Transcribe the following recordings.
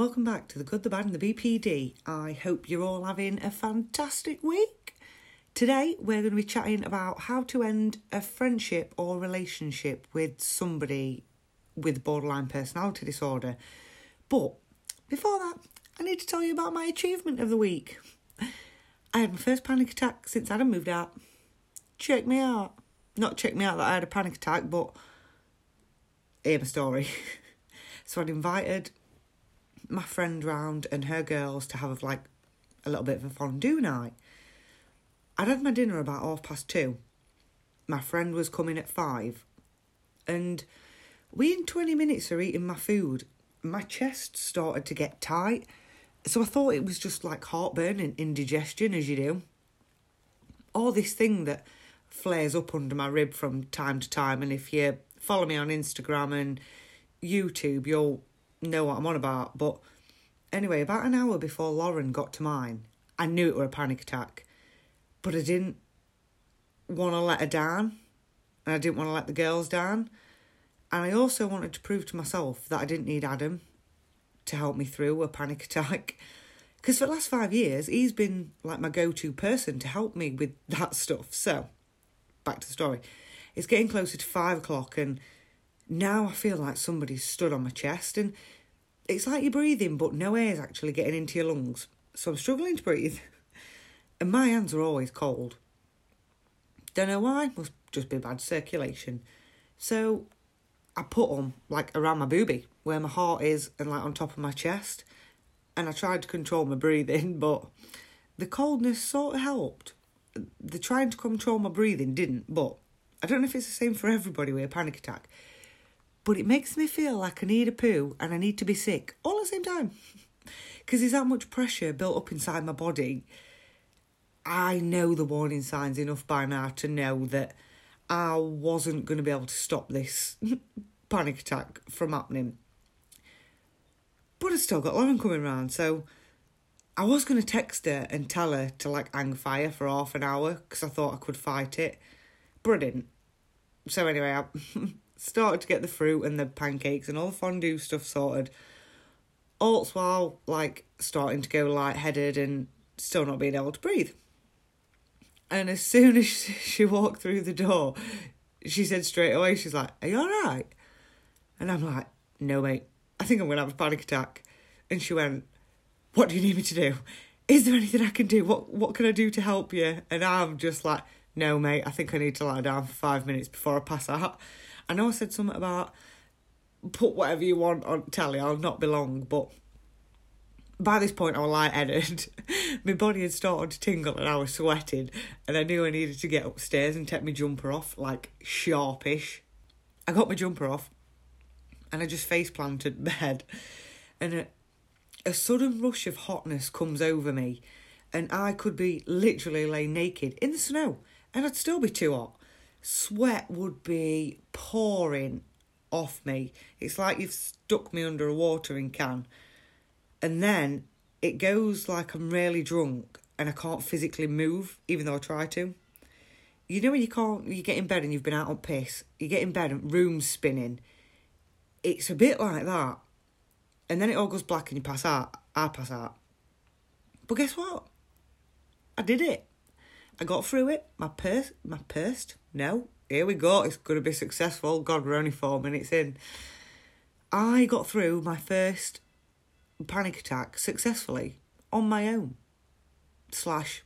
Welcome back to the Good, the Bad, and the BPD. I hope you're all having a fantastic week. Today, we're going to be chatting about how to end a friendship or relationship with somebody with borderline personality disorder. But before that, I need to tell you about my achievement of the week. I had my first panic attack since Adam moved out. Check me out. Not check me out that I had a panic attack, but hear my story. so I'd invited my friend round and her girls to have like a little bit of a fondue night. I'd had my dinner about half past two. My friend was coming at five. And we in 20 minutes are eating my food. My chest started to get tight. So I thought it was just like heartburn and indigestion, as you do. All this thing that flares up under my rib from time to time. And if you follow me on Instagram and YouTube, you'll know what I'm on about. But anyway, about an hour before Lauren got to mine, I knew it were a panic attack, but I didn't want to let her down, and I didn't want to let the girls down, and I also wanted to prove to myself that I didn't need Adam to help me through a panic attack. Because for the last five years, he's been like my go to person to help me with that stuff. So, back to the story. It's getting closer to five o'clock, and now I feel like somebody's stood on my chest, and it's like you're breathing, but no air is actually getting into your lungs. So I'm struggling to breathe, and my hands are always cold. Don't know why, must just be bad circulation. So I put them like around my boobie, where my heart is, and like on top of my chest. And I tried to control my breathing, but the coldness sort of helped. The trying to control my breathing didn't, but I don't know if it's the same for everybody with a panic attack but it makes me feel like I need a poo and I need to be sick all at the same time. Because there's that much pressure built up inside my body. I know the warning signs enough by now to know that I wasn't going to be able to stop this panic attack from happening. But I still got Lauren coming round, so I was going to text her and tell her to like hang fire for half an hour because I thought I could fight it, but I didn't. So anyway, I started to get the fruit and the pancakes and all the fondue stuff sorted. All while like starting to go lightheaded and still not being able to breathe. And as soon as she walked through the door, she said straight away, she's like, Are you alright? And I'm like, No, mate, I think I'm going to have a panic attack. And she went, What do you need me to do? Is there anything I can do? What What can I do to help you? And I'm just like, No, mate, I think I need to lie down for five minutes before I pass out. I know I said something about put whatever you want on telly, I'll not be long, but by this point I was lightheaded. my body had started to tingle and I was sweating, and I knew I needed to get upstairs and take my jumper off, like sharpish. I got my jumper off, and I just face planted bed, and a, a sudden rush of hotness comes over me, and I could be literally lay naked in the snow, and I'd still be too hot sweat would be pouring off me. It's like you've stuck me under a watering can. And then it goes like I'm really drunk and I can't physically move, even though I try to. You know when you can't, you get in bed and you've been out on piss, you get in bed and room's spinning. It's a bit like that. And then it all goes black and you pass out. I pass out. But guess what? I did it. I got through it. My purse, my pursed. No, here we go. It's going to be successful. God, we're only four minutes in. I got through my first panic attack successfully on my own, slash,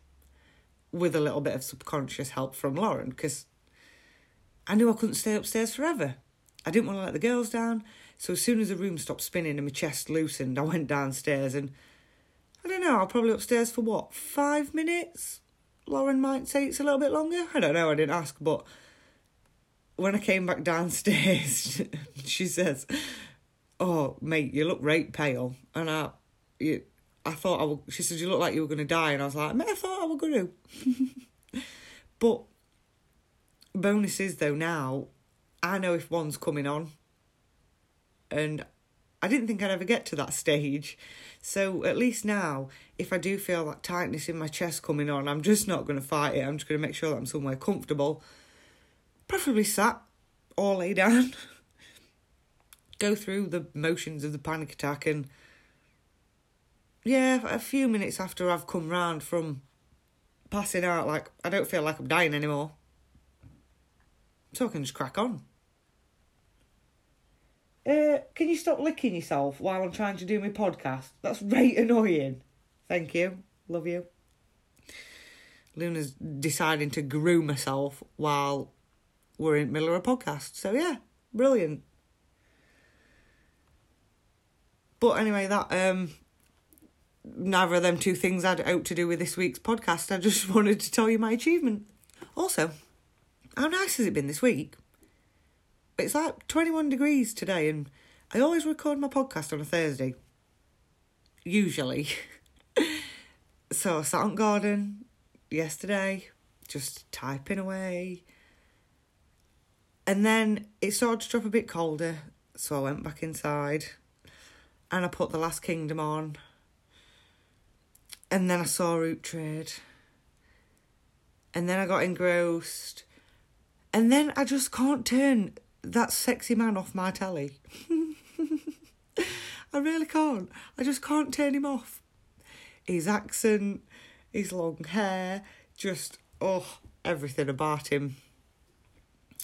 with a little bit of subconscious help from Lauren because I knew I couldn't stay upstairs forever. I didn't want to let the girls down. So as soon as the room stopped spinning and my chest loosened, I went downstairs and I don't know, I will probably upstairs for what, five minutes? Lauren might say it's a little bit longer. I don't know, I didn't ask, but when I came back downstairs, she says, "Oh, mate, you look right pale," and I, you, I thought I would. She said, "You look like you were gonna die," and I was like, "Mate, I thought I was gonna." but bonus is though now, I know if one's coming on, and I didn't think I'd ever get to that stage. So at least now, if I do feel that tightness in my chest coming on, I'm just not going to fight it. I'm just going to make sure that I'm somewhere comfortable, preferably sat or lay down. Go through the motions of the panic attack and yeah, a few minutes after I've come round from passing out, like, I don't feel like I'm dying anymore. So I can just crack on. Uh, can you stop licking yourself while I'm trying to do my podcast? That's right annoying. Thank you. Love you. Luna's deciding to groom herself while we're in the middle of a podcast. So yeah, brilliant. But anyway, that um neither of them two things had out to do with this week's podcast. I just wanted to tell you my achievement. Also, how nice has it been this week? It's like 21 degrees today, and I always record my podcast on a Thursday. Usually. so I sat on garden yesterday, just typing away. And then it started to drop a bit colder, so I went back inside and I put The Last Kingdom on. And then I saw Uhtred. And then I got engrossed. And then I just can't turn that sexy man off my telly. I really can't. I just can't turn him off. His accent, his long hair, just, oh, everything about him.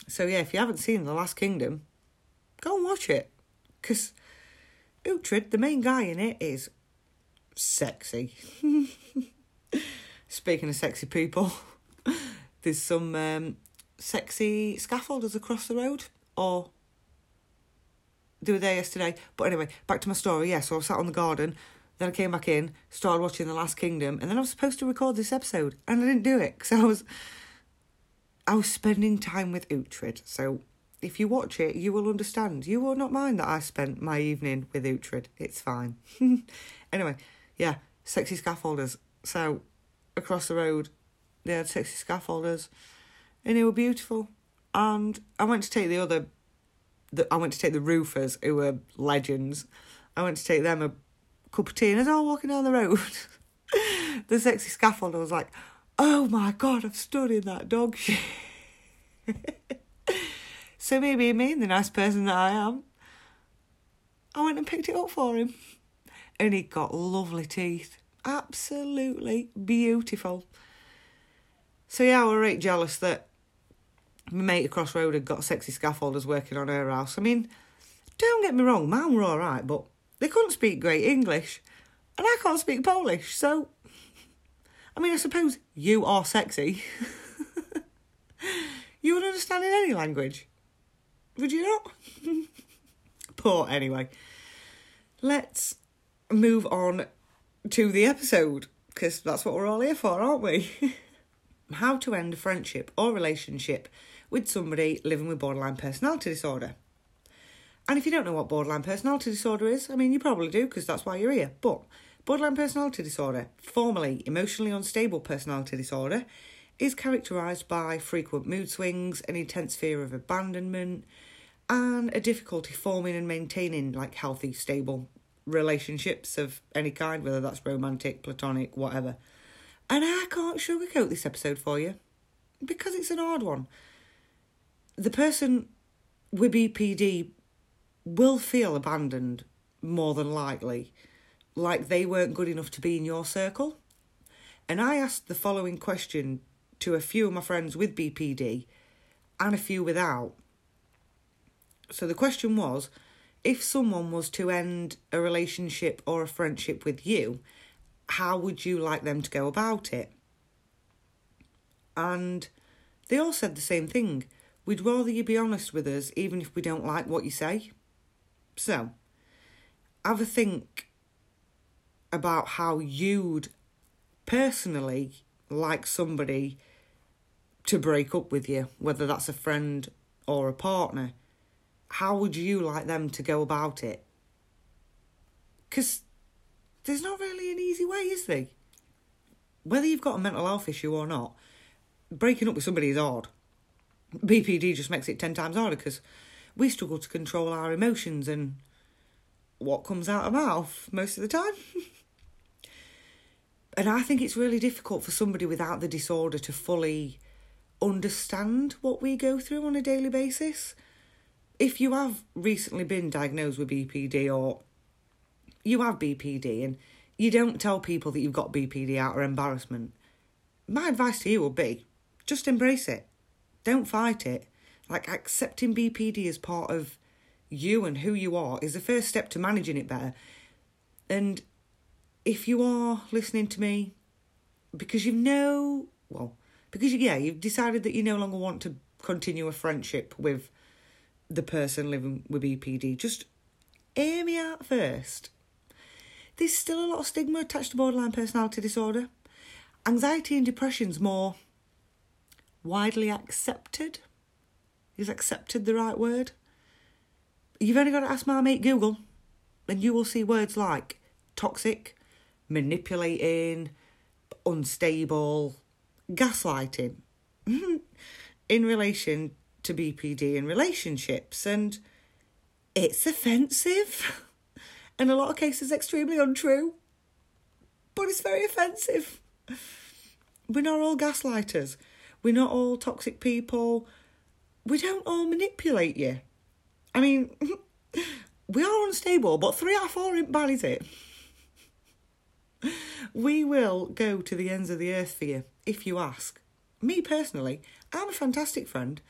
So, yeah, if you haven't seen The Last Kingdom, go and watch it. Because Uhtred, the main guy in it, is sexy. Speaking of sexy people, there's some um, sexy scaffolders across the road, or they were there yesterday. But anyway, back to my story. Yeah, so I sat on the garden, then I came back in, started watching The Last Kingdom, and then I was supposed to record this episode, and I didn't do it because I was, I was spending time with Uhtred. So if you watch it, you will understand. You will not mind that I spent my evening with Uhtred. It's fine. anyway, yeah, sexy scaffolders. So across the road, they had sexy scaffolders, and they were beautiful. And I went to take the other, the, I went to take the roofers who were legends. I went to take them a cup of tea, and as I walking down the road, the sexy scaffolder was like, "Oh my god, I've stood in that dog shit." So maybe me, the nice person that I am, I went and picked it up for him. And he got lovely teeth. Absolutely beautiful. So yeah, I was right jealous that my mate across road had got sexy scaffolders working on her house. I mean, don't get me wrong, mine were alright, but they couldn't speak great English. And I can't speak Polish, so I mean I suppose you are sexy. you would understand in any language. Would you not? Poor anyway. Let's move on to the episode because that's what we're all here for, aren't we? How to end a friendship or relationship with somebody living with borderline personality disorder. And if you don't know what borderline personality disorder is, I mean, you probably do because that's why you're here. But borderline personality disorder, formerly emotionally unstable personality disorder, is characterised by frequent mood swings, an intense fear of abandonment, and a difficulty forming and maintaining like healthy, stable relationships of any kind, whether that's romantic, platonic, whatever. And I can't sugarcoat this episode for you because it's an hard one. The person with BPD will feel abandoned more than likely, like they weren't good enough to be in your circle. And I asked the following question to a few of my friends with BPD and a few without. So the question was if someone was to end a relationship or a friendship with you, how would you like them to go about it? And they all said the same thing. We'd rather you be honest with us, even if we don't like what you say. So, have a think about how you'd personally like somebody to break up with you, whether that's a friend or a partner, how would you like them to go about it? Because there's not really an easy way, is there? Whether you've got a mental health issue or not, breaking up with somebody is hard. BPD just makes it 10 times harder because we struggle to control our emotions and what comes out of mouth most of the time. and I think it's really difficult for somebody without the disorder to fully understand what we go through on a daily basis. If you have recently been diagnosed with BPD or you have BPD and you don't tell people that you've got BPD out of embarrassment. My advice to you would be just embrace it. Don't fight it. Like accepting BPD as part of you and who you are is the first step to managing it better. And if you are listening to me because you know, well, because yeah, you've decided that you no longer want to continue a friendship with the person living with BPD, just hear me out first. There's still a lot of stigma attached to borderline personality disorder. Anxiety and depression's more widely accepted. Is accepted the right word? You've only got to ask my mate Google, and you will see words like toxic, manipulating, unstable, gaslighting in relation to BPD and relationships. And it's offensive. In a lot of cases, extremely untrue. But it's very offensive. We're not all gaslighters. We're not all toxic people. We don't all manipulate you. I mean, we are unstable, but three out of four ain't bad, is it? We will go to the ends of the earth for you if you ask. Me personally, I'm a fantastic friend.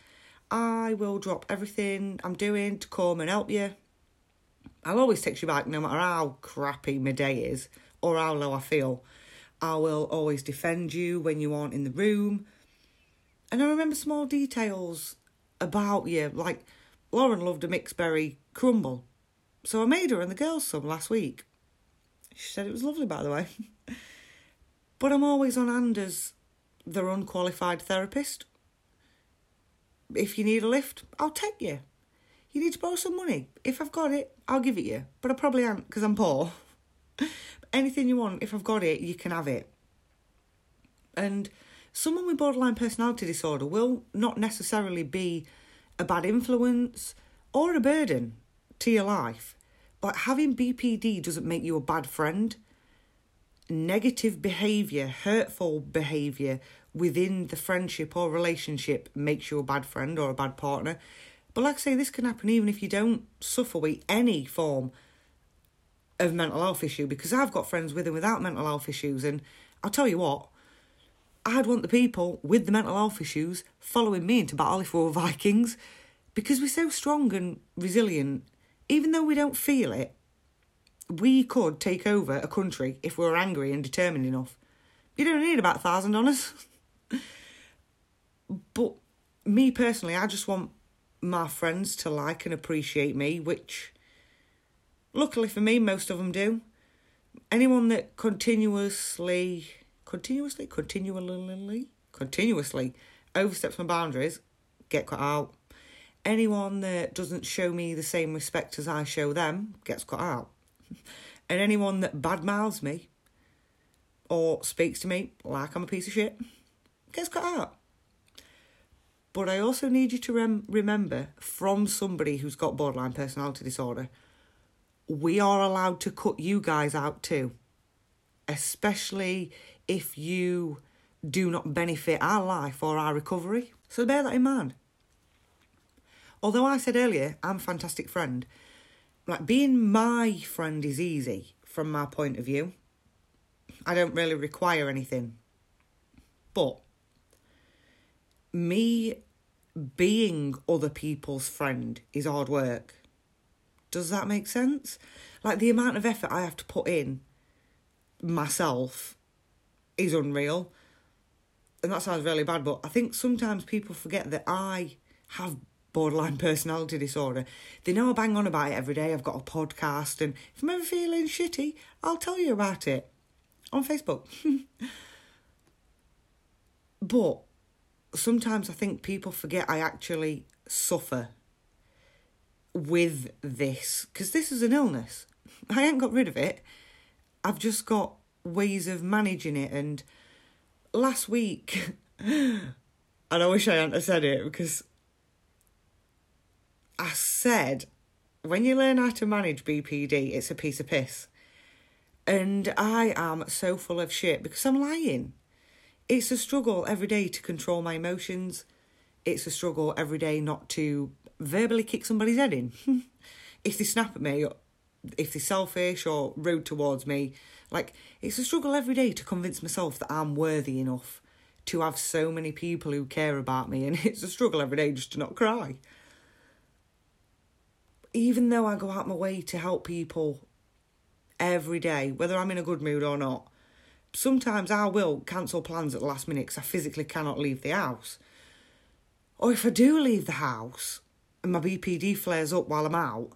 I will drop everything I'm doing to come and help you. I'll always text you back no matter how crappy my day is or how low I feel. I will always defend you when you aren't in the room. And I remember small details about you, like Lauren loved a mixed berry crumble. So I made her and the girls some last week. She said it was lovely, by the way. but I'm always on hand as their unqualified therapist. If you need a lift, I'll take you. You need to borrow some money. If I've got it, I'll give it you. But I probably am because I'm poor. Anything you want, if I've got it, you can have it. And someone with borderline personality disorder will not necessarily be a bad influence or a burden to your life. But having BPD doesn't make you a bad friend. Negative behaviour, hurtful behaviour within the friendship or relationship makes you a bad friend or a bad partner. But like I say, this can happen even if you don't suffer with any form of mental health issue because I've got friends with and without mental health issues. And I'll tell you what, I'd want the people with the mental health issues following me into battle if we were Vikings because we're so strong and resilient. Even though we don't feel it, we could take over a country if we were angry and determined enough. You don't need about a thousand on us. but me personally, I just want my friends to like and appreciate me, which luckily for me, most of them do. Anyone that continuously, continuously, continually, continuously oversteps my boundaries, get cut out. Anyone that doesn't show me the same respect as I show them gets cut out. And anyone that badmouths me or speaks to me like I'm a piece of shit gets cut out. But I also need you to rem- remember from somebody who's got borderline personality disorder, we are allowed to cut you guys out too, especially if you do not benefit our life or our recovery. So bear that in mind. Although I said earlier, I'm a fantastic friend, like being my friend is easy from my point of view. I don't really require anything. But me being other people's friend is hard work. Does that make sense? Like the amount of effort I have to put in myself is unreal. And that sounds really bad, but I think sometimes people forget that I have borderline personality disorder. They know I bang on about it every day. I've got a podcast, and if I'm ever feeling shitty, I'll tell you about it on Facebook. but sometimes I think people forget I actually suffer with this because this is an illness. I ain't got rid of it. I've just got ways of managing it. And last week, and I wish I hadn't said it because I said when you learn how to manage BPD, it's a piece of piss. And I am so full of shit because I'm lying. It's a struggle every day to control my emotions. It's a struggle every day not to verbally kick somebody's head in. if they snap at me, if they're selfish or rude towards me. Like, it's a struggle every day to convince myself that I'm worthy enough to have so many people who care about me, and it's a struggle every day just to not cry. Even though I go out my way to help people every day, whether I'm in a good mood or not, sometimes I will cancel plans at the last minute because I physically cannot leave the house. Or if I do leave the house and my BPD flares up while I'm out,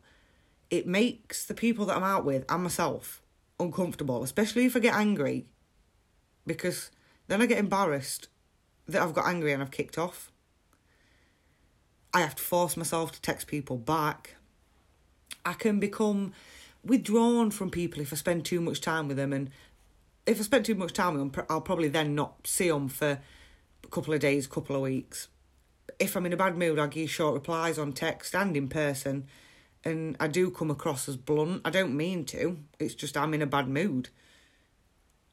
it makes the people that I'm out with and myself uncomfortable, especially if I get angry, because then I get embarrassed that I've got angry and I've kicked off. I have to force myself to text people back. I can become withdrawn from people if I spend too much time with them, and if I spend too much time with them, I'll probably then not see them for a couple of days, a couple of weeks. If I'm in a bad mood, I'll give short replies on text and in person and I do come across as blunt. I don't mean to. It's just I'm in a bad mood.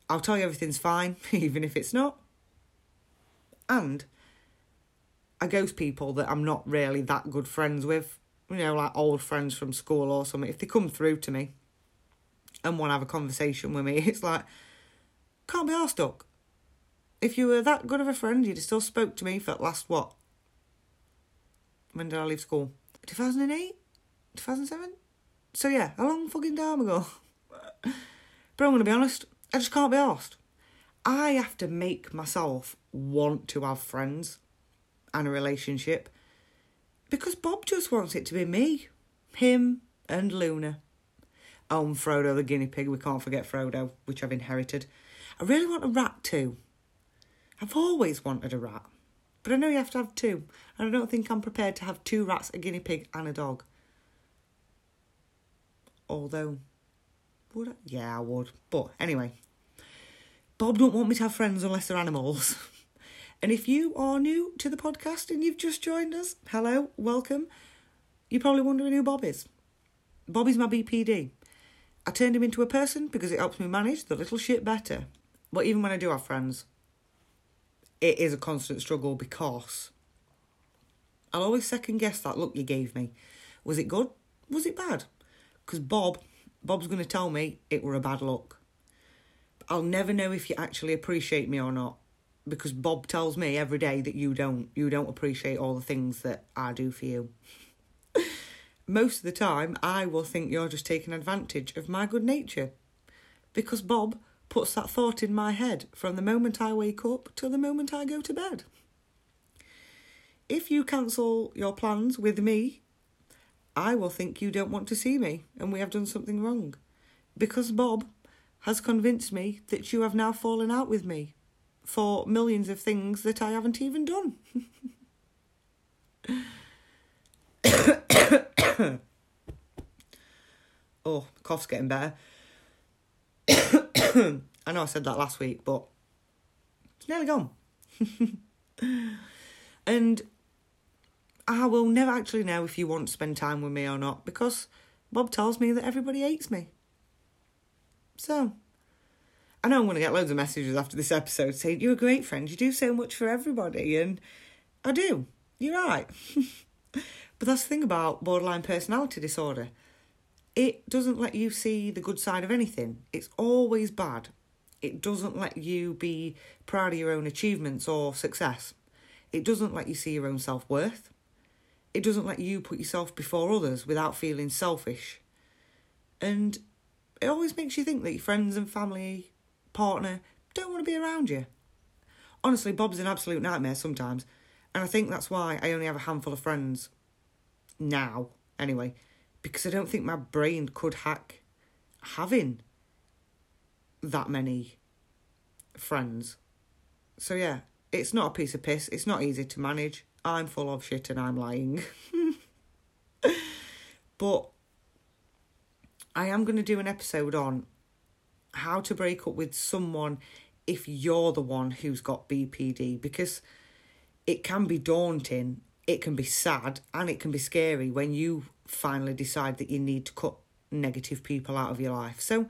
I'll tell you everything's fine, even if it's not. And I ghost people that I'm not really that good friends with, you know, like old friends from school or something. If they come through to me and want to have a conversation with me, it's like, can't be arsed up. If you were that good of a friend, you'd have still spoke to me for last what? When did I leave school? 2008? 2007? So yeah, a long fucking time ago. but I'm to be honest, I just can't be asked. I have to make myself want to have friends and a relationship because Bob just wants it to be me, him, and Luna. Oh, and Frodo the guinea pig, we can't forget Frodo, which I've inherited. I really want a rat too. I've always wanted a rat, but I know you have to have two, and I don't think I'm prepared to have two rats, a guinea pig, and a dog. Although, would I? Yeah, I would. But anyway, Bob don't want me to have friends unless they're animals. and if you are new to the podcast and you've just joined us, hello, welcome. You're probably wondering who Bob is. Bob is my BPD. I turned him into a person because it helps me manage the little shit better. But even when I do have friends, it is a constant struggle because I'll always second guess that look you gave me. Was it good? Was it bad? Because Bob, Bob's going to tell me it were a bad luck. I'll never know if you actually appreciate me or not because Bob tells me every day that you don't. You don't appreciate all the things that I do for you. Most of the time, I will think you're just taking advantage of my good nature because Bob puts that thought in my head from the moment I wake up till the moment I go to bed. If you cancel your plans with me I will think you don't want to see me and we have done something wrong. Because Bob has convinced me that you have now fallen out with me for millions of things that I haven't even done. oh, cough's getting better. I know I said that last week, but it's nearly gone. and I will never actually know if you want to spend time with me or not because Bob tells me that everybody hates me. So, I know I'm going to get loads of messages after this episode saying, You're a great friend, you do so much for everybody. And I do, you're right. but that's the thing about borderline personality disorder it doesn't let you see the good side of anything, it's always bad. It doesn't let you be proud of your own achievements or success. It doesn't let you see your own self worth it doesn't let you put yourself before others without feeling selfish. And it always makes you think that your friends and family, partner, don't want to be around you. Honestly, Bob's an absolute nightmare sometimes, and I think that's why I only have a handful of friends now, anyway, because I don't think my brain could hack having that many friends. So, yeah, it's not a piece of piss, it's not easy to manage. I'm full of shit and I'm lying. but I am going to do an episode on how to break up with someone if you're the one who's got BPD because it can be daunting, it can be sad, and it can be scary when you finally decide that you need to cut negative people out of your life. So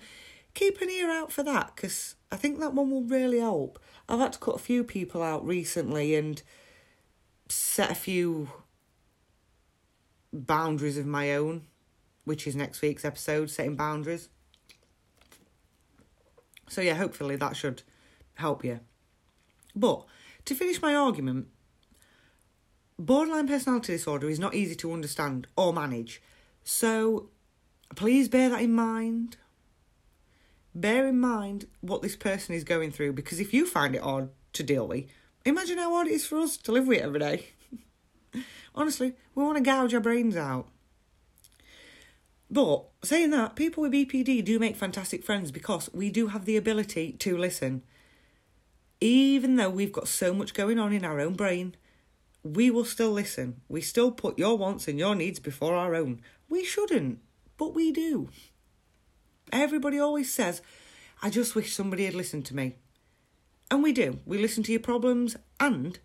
keep an ear out for that because I think that one will really help. I've had to cut a few people out recently and set a few boundaries of my own which is next week's episode, setting boundaries. So, yeah, hopefully that should help you. But to finish my argument, borderline personality disorder is not easy to understand or manage. So, please bear that in mind. Bear in mind what this person is going through because if you find it hard to deal with, imagine how hard it is for us to live with it every day. Honestly, we want to gouge our brains out. But saying that, people with BPD do make fantastic friends because we do have the ability to listen. Even though we've got so much going on in our own brain, we will still listen. We still put your wants and your needs before our own. We shouldn't, but we do. Everybody always says, I just wish somebody had listened to me. And we do. We listen to your problems, and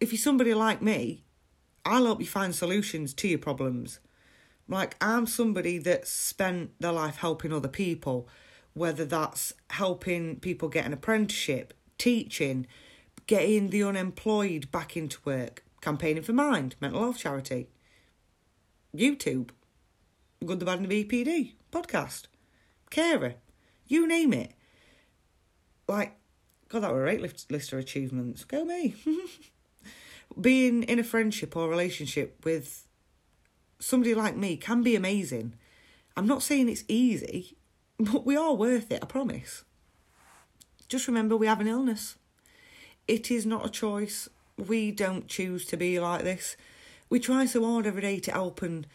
if you're somebody like me, I'll help you find solutions to your problems. Like, I'm somebody that's spent their life helping other people, whether that's helping people get an apprenticeship, teaching, getting the unemployed back into work, campaigning for Mind, mental health charity, YouTube, Good, the Bad, and the BPD, podcast, carer, you name it. Like, God, that were a great list, of achievements. Go me. Being in a friendship or relationship with somebody like me can be amazing. I'm not saying it's easy, but we are worth it, I promise. Just remember we have an illness. It is not a choice. We don't choose to be like this. We try so hard every day to help and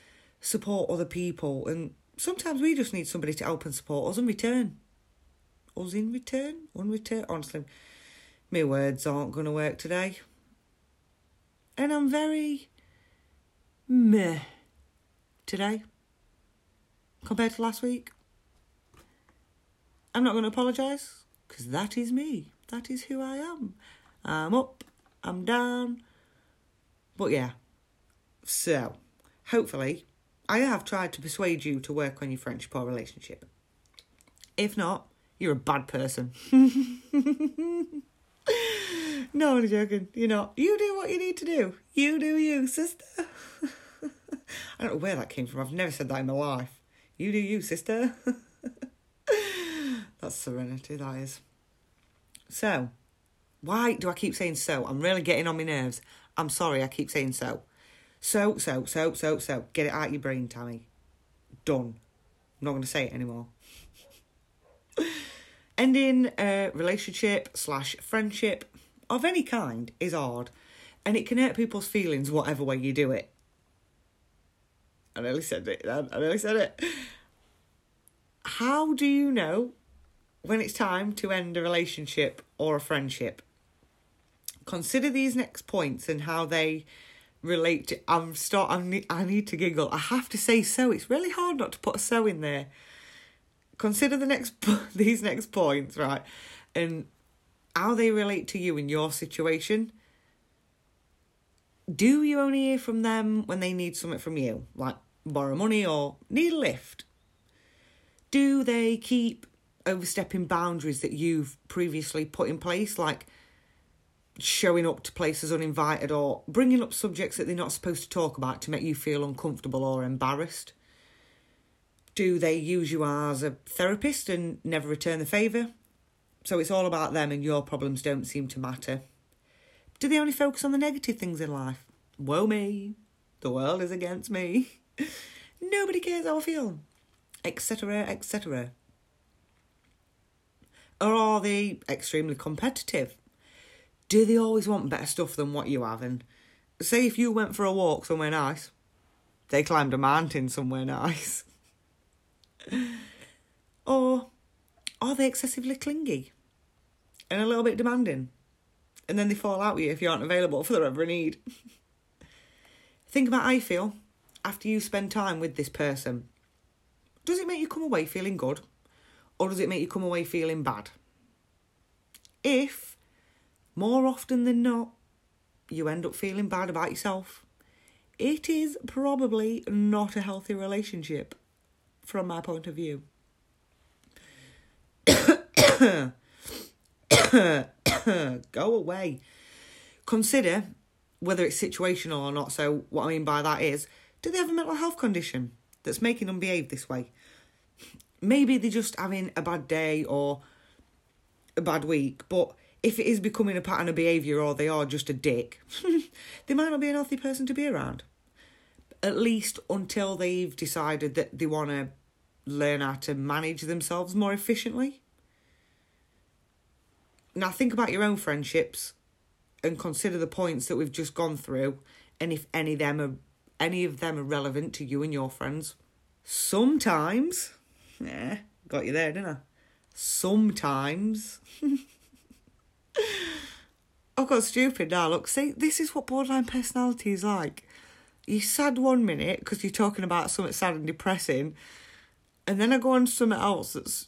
support other people, and sometimes we just need somebody to help and support us in return. Us in return? Unreturn? Honestly, my words aren't going to work today. And I'm very meh today compared to last week. I'm not going to apologise because that is me. That is who I am. I'm up, I'm down. But yeah, so hopefully I have tried to persuade you to work on your friendship or relationship. If not, you're a bad person. no, I'm joking. You're not. You do what you need to do. You do you, sister. I don't know where that came from. I've never said that in my life. You do you, sister. That's serenity, that is. So, why do I keep saying so? I'm really getting on my nerves. I'm sorry, I keep saying so. So, so, so, so, so. Get it out of your brain, Tammy. Done. I'm not going to say it anymore. Ending a relationship slash friendship of any kind is hard, and it can hurt people's feelings whatever way you do it. I nearly said it. I nearly said it. How do you know when it's time to end a relationship or a friendship? Consider these next points and how they relate to. I'm start. I'm, I need to giggle. I have to say so. It's really hard not to put a so in there. Consider the next these next points, right, and how they relate to you in your situation. Do you only hear from them when they need something from you, like borrow money or need a lift? Do they keep overstepping boundaries that you've previously put in place, like showing up to places uninvited or bringing up subjects that they're not supposed to talk about to make you feel uncomfortable or embarrassed? Do they use you as a therapist and never return the favour? So it's all about them and your problems don't seem to matter. Do they only focus on the negative things in life? Woe me. The world is against me. Nobody cares how I feel. Etc. etc. Or are they extremely competitive? Do they always want better stuff than what you have? And say if you went for a walk somewhere nice, they climbed a mountain somewhere nice. or are they excessively clingy and a little bit demanding? And then they fall out with you if you aren't available for their every need. Think about how you feel after you spend time with this person. Does it make you come away feeling good? Or does it make you come away feeling bad? If, more often than not, you end up feeling bad about yourself, it is probably not a healthy relationship from my point of view. Go away. Consider whether it's situational or not. So, what I mean by that is do they have a mental health condition? that's making them behave this way. Maybe they're just having a bad day or a bad week, but if it is becoming a pattern of behaviour or they are just a dick, they might not be an healthy person to be around. At least until they've decided that they want to learn how to manage themselves more efficiently. Now, think about your own friendships and consider the points that we've just gone through, and if any of them are any of them are relevant to you and your friends. Sometimes, yeah, got you there, didn't I? Sometimes. Oh, I've got stupid now. Look, see, this is what borderline personality is like. You're sad one minute because you're talking about something sad and depressing, and then I go on something else that's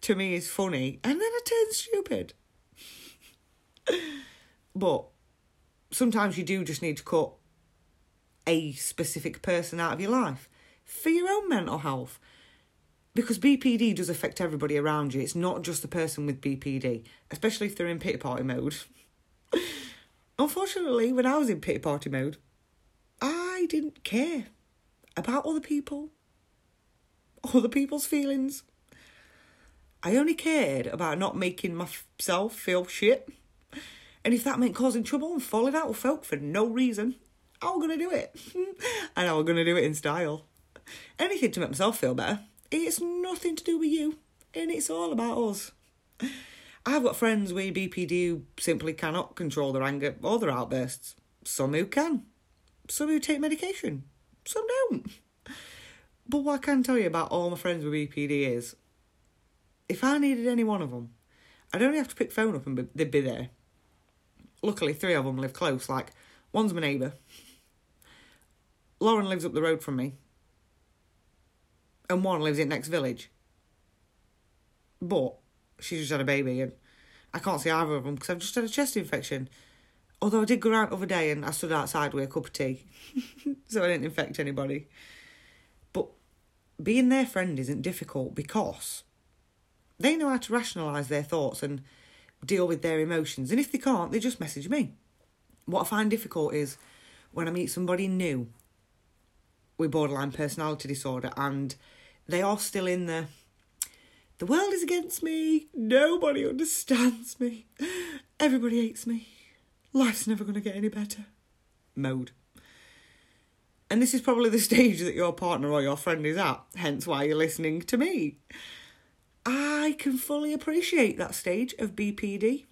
to me is funny, and then I turn stupid. but sometimes you do just need to cut a specific person out of your life for your own mental health. Because BPD does affect everybody around you. It's not just the person with BPD, especially if they're in pity party mode. Unfortunately, when I was in pity party mode, I didn't care about other people, other people's feelings. I only cared about not making myself feel shit. And if that meant causing trouble and falling out with folk for no reason, I was going to do it. and I was going to do it in style. Anything to make myself feel better. It's nothing to do with you, and it's all about us. I've got friends with BPD who simply cannot control their anger or their outbursts. Some who can. Some who take medication. Some don't. But what I can tell you about all my friends with BPD is if I needed any one of them, I'd only have to pick phone up and they'd be there. Luckily, three of them live close. Like, one's my neighbour. Lauren lives up the road from me. And one lives in next village. But she's just had a baby and I can't see either of them because I've just had a chest infection. Although I did go out the other day and I stood outside with a cup of tea. so I didn't infect anybody. But being their friend isn't difficult because they know how to rationalise their thoughts and deal with their emotions. And if they can't, they just message me. What I find difficult is when I meet somebody new with borderline personality disorder and they are still in the the world is against me, nobody understands me, everybody hates me, life's never going to get any better mode. And this is probably the stage that your partner or your friend is at, hence why you're listening to me. I can fully appreciate that stage of BPD.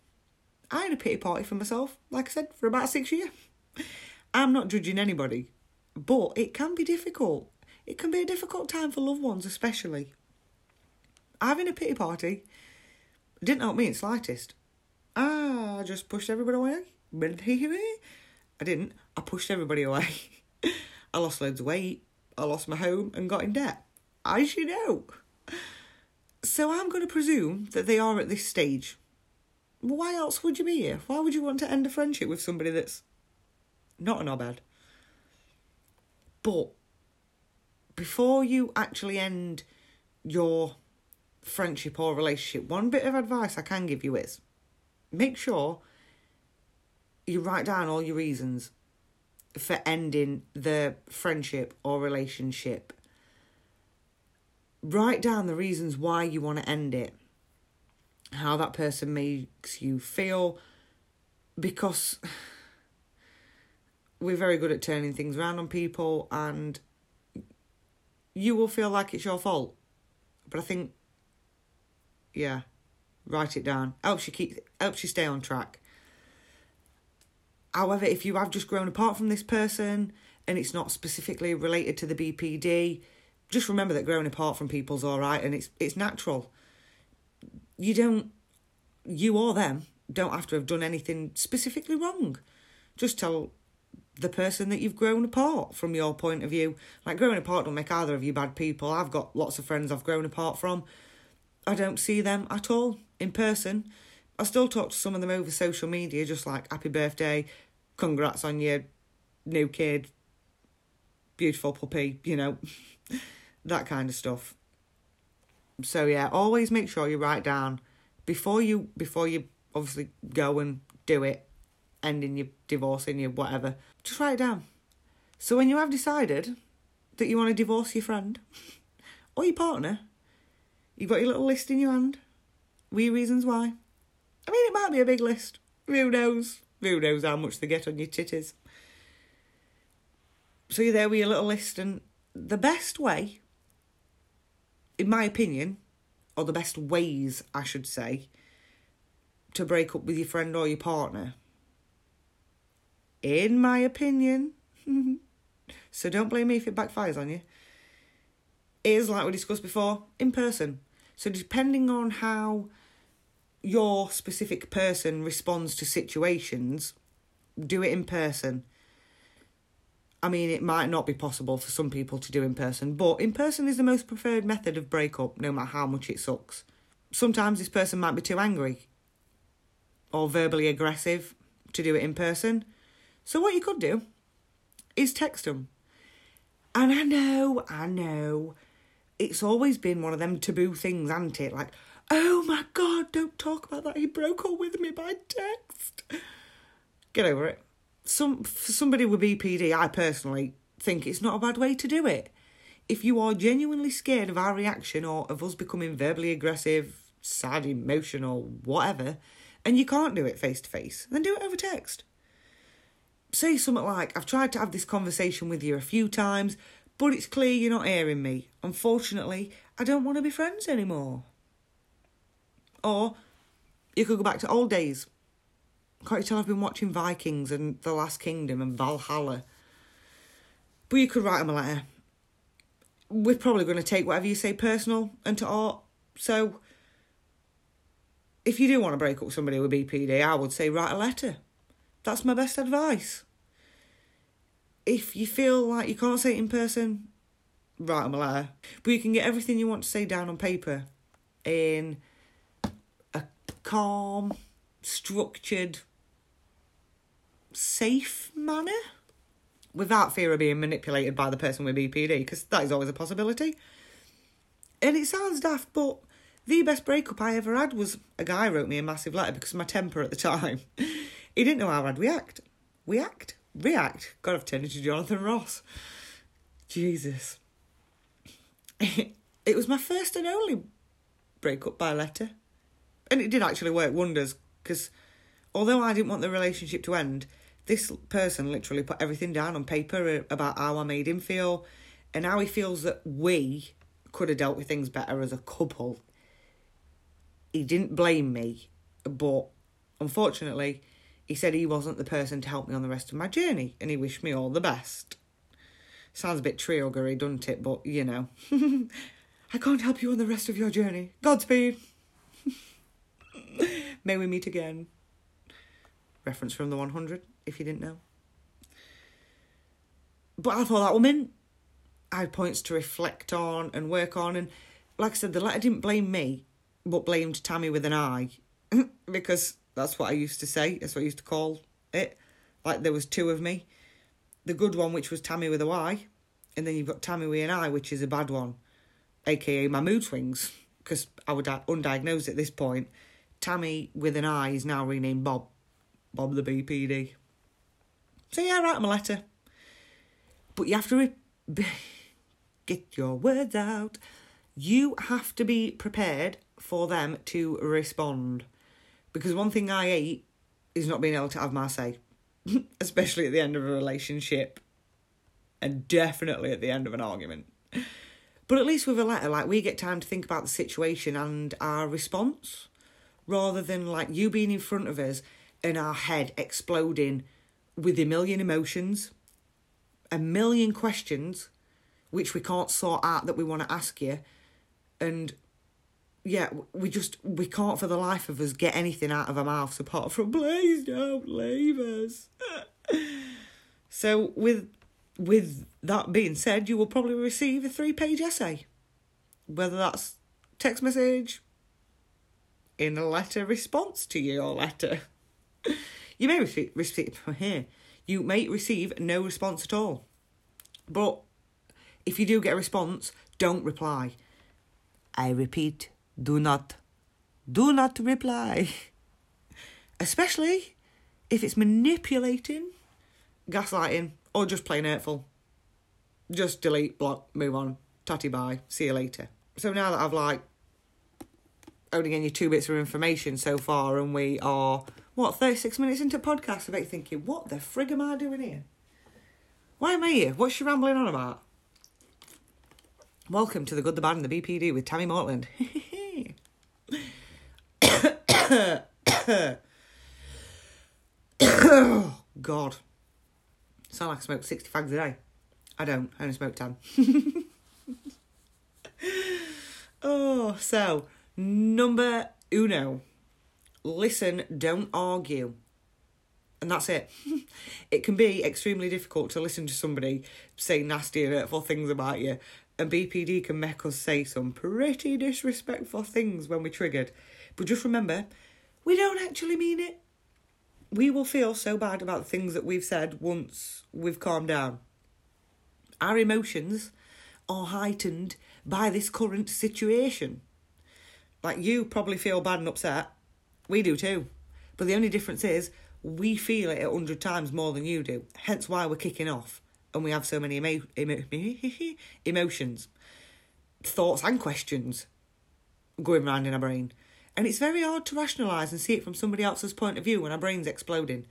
I had a pity party for myself, like I said, for about six years. I'm not judging anybody, but it can be difficult. It can be a difficult time for loved ones, especially. Having a pity party didn't help me in the slightest. I just pushed everybody away. I didn't. I pushed everybody away. I lost loads of weight. I lost my home and got in debt. As you know. So I'm going to presume that they are at this stage. Why else would you be here? Why would you want to end a friendship with somebody that's not an knobhead? But before you actually end your friendship or relationship, one bit of advice I can give you is make sure you write down all your reasons for ending the friendship or relationship write down the reasons why you want to end it, how that person makes you feel, because we're very good at turning things around on people and you will feel like it's your fault. But I think, yeah, write it down. Helps you keep, helps you stay on track. However, if you have just grown apart from this person and it's not specifically related to the BPD, just remember that growing apart from people's all right and it's it's natural. You don't you or them don't have to have done anything specifically wrong. Just tell the person that you've grown apart from your point of view. Like growing apart don't make either of you bad people. I've got lots of friends I've grown apart from. I don't see them at all in person. I still talk to some of them over social media, just like happy birthday, congrats on your new kid, beautiful puppy, you know. that kind of stuff. So yeah, always make sure you write down before you before you obviously go and do it, ending your divorce in your whatever. Just write it down. So when you have decided that you want to divorce your friend or your partner, you've got your little list in your hand. Wee reasons why. I mean, it might be a big list. Who knows? Who knows how much they get on your titties? So you're there with your little list, and the best way, in my opinion, or the best ways, I should say, to break up with your friend or your partner, in my opinion, so don't blame me if it backfires on you, is like we discussed before, in person. So depending on how your specific person responds to situations, do it in person. I mean, it might not be possible for some people to do in person, but in person is the most preferred method of breakup, no matter how much it sucks. Sometimes this person might be too angry or verbally aggressive to do it in person. So, what you could do is text them. And I know, I know, it's always been one of them taboo things, hasn't it? Like, oh my god, don't talk about that. He broke up with me by text. Get over it some for somebody with BPD, I personally think it's not a bad way to do it. If you are genuinely scared of our reaction or of us becoming verbally aggressive, sad, emotional, whatever, and you can't do it face to face, then do it over text. Say something like, I've tried to have this conversation with you a few times, but it's clear you're not hearing me. Unfortunately, I don't want to be friends anymore. Or you could go back to old days can't you tell I've been watching Vikings and The Last Kingdom and Valhalla? But you could write them a letter. We're probably going to take whatever you say personal and to art. So, if you do want to break up somebody with BPD, I would say write a letter. That's my best advice. If you feel like you can't say it in person, write them a letter. But you can get everything you want to say down on paper in calm, structured, safe manner without fear of being manipulated by the person with BPD, because that is always a possibility. And it sounds daft, but the best breakup I ever had was a guy wrote me a massive letter because of my temper at the time. he didn't know how I'd react. React? React? God, I've turned into Jonathan Ross. Jesus. it was my first and only breakup by letter. And it did actually work wonders because although I didn't want the relationship to end, this person literally put everything down on paper uh, about how I made him feel and how he feels that we could have dealt with things better as a couple. He didn't blame me, but unfortunately, he said he wasn't the person to help me on the rest of my journey and he wished me all the best. Sounds a bit triogery, doesn't it? But you know, I can't help you on the rest of your journey. Godspeed. May we meet again. Reference from the 100 if you didn't know. But I thought that woman had points to reflect on and work on. And like I said, the letter didn't blame me, but blamed Tammy with an I. because that's what I used to say. That's what I used to call it. Like there was two of me. The good one, which was Tammy with a Y. And then you've got Tammy with an I, which is a bad one. AKA my mood swings. Because I would undiagnosed at this point. Tammy with an I is now renamed Bob. Bob the BPD. So yeah, write him a letter. But you have to re- get your words out. You have to be prepared for them to respond. Because one thing I hate is not being able to have my say, especially at the end of a relationship, and definitely at the end of an argument. But at least with a letter, like we get time to think about the situation and our response, rather than like you being in front of us and our head exploding with a million emotions, a million questions which we can't sort out that we want to ask you. And yeah, we just we can't for the life of us get anything out of our mouths apart from please don't leave us. so with with that being said, you will probably receive a three page essay. Whether that's text message, in a letter response to your letter. You may receive, receive here. You may receive no response at all. But if you do get a response, don't reply. I repeat, do not, do not reply. Especially if it's manipulating, gaslighting, or just plain hurtful. just delete, block, move on, tatty bye, see you later. So now that I've like only getting you two bits of information so far, and we are what thirty six minutes into podcast, I bet thinking, what the frig am I doing here? Why am I here? What's she rambling on about? Welcome to the Good, the Bad, and the BPD with Tammy Mortland. God. Sound like I smoke 60 fags a day. I don't. I only smoke 10. oh, so number uno. Listen, don't argue. And that's it. it can be extremely difficult to listen to somebody say nasty and hurtful things about you. And BPD can make us say some pretty disrespectful things when we're triggered. But just remember, we don't actually mean it. We will feel so bad about things that we've said once we've calmed down. Our emotions are heightened by this current situation. Like you probably feel bad and upset. We do too. But the only difference is we feel it a hundred times more than you do. Hence why we're kicking off and we have so many emo- emo- emotions, thoughts, and questions going around in our brain. And it's very hard to rationalise and see it from somebody else's point of view when our brain's exploding.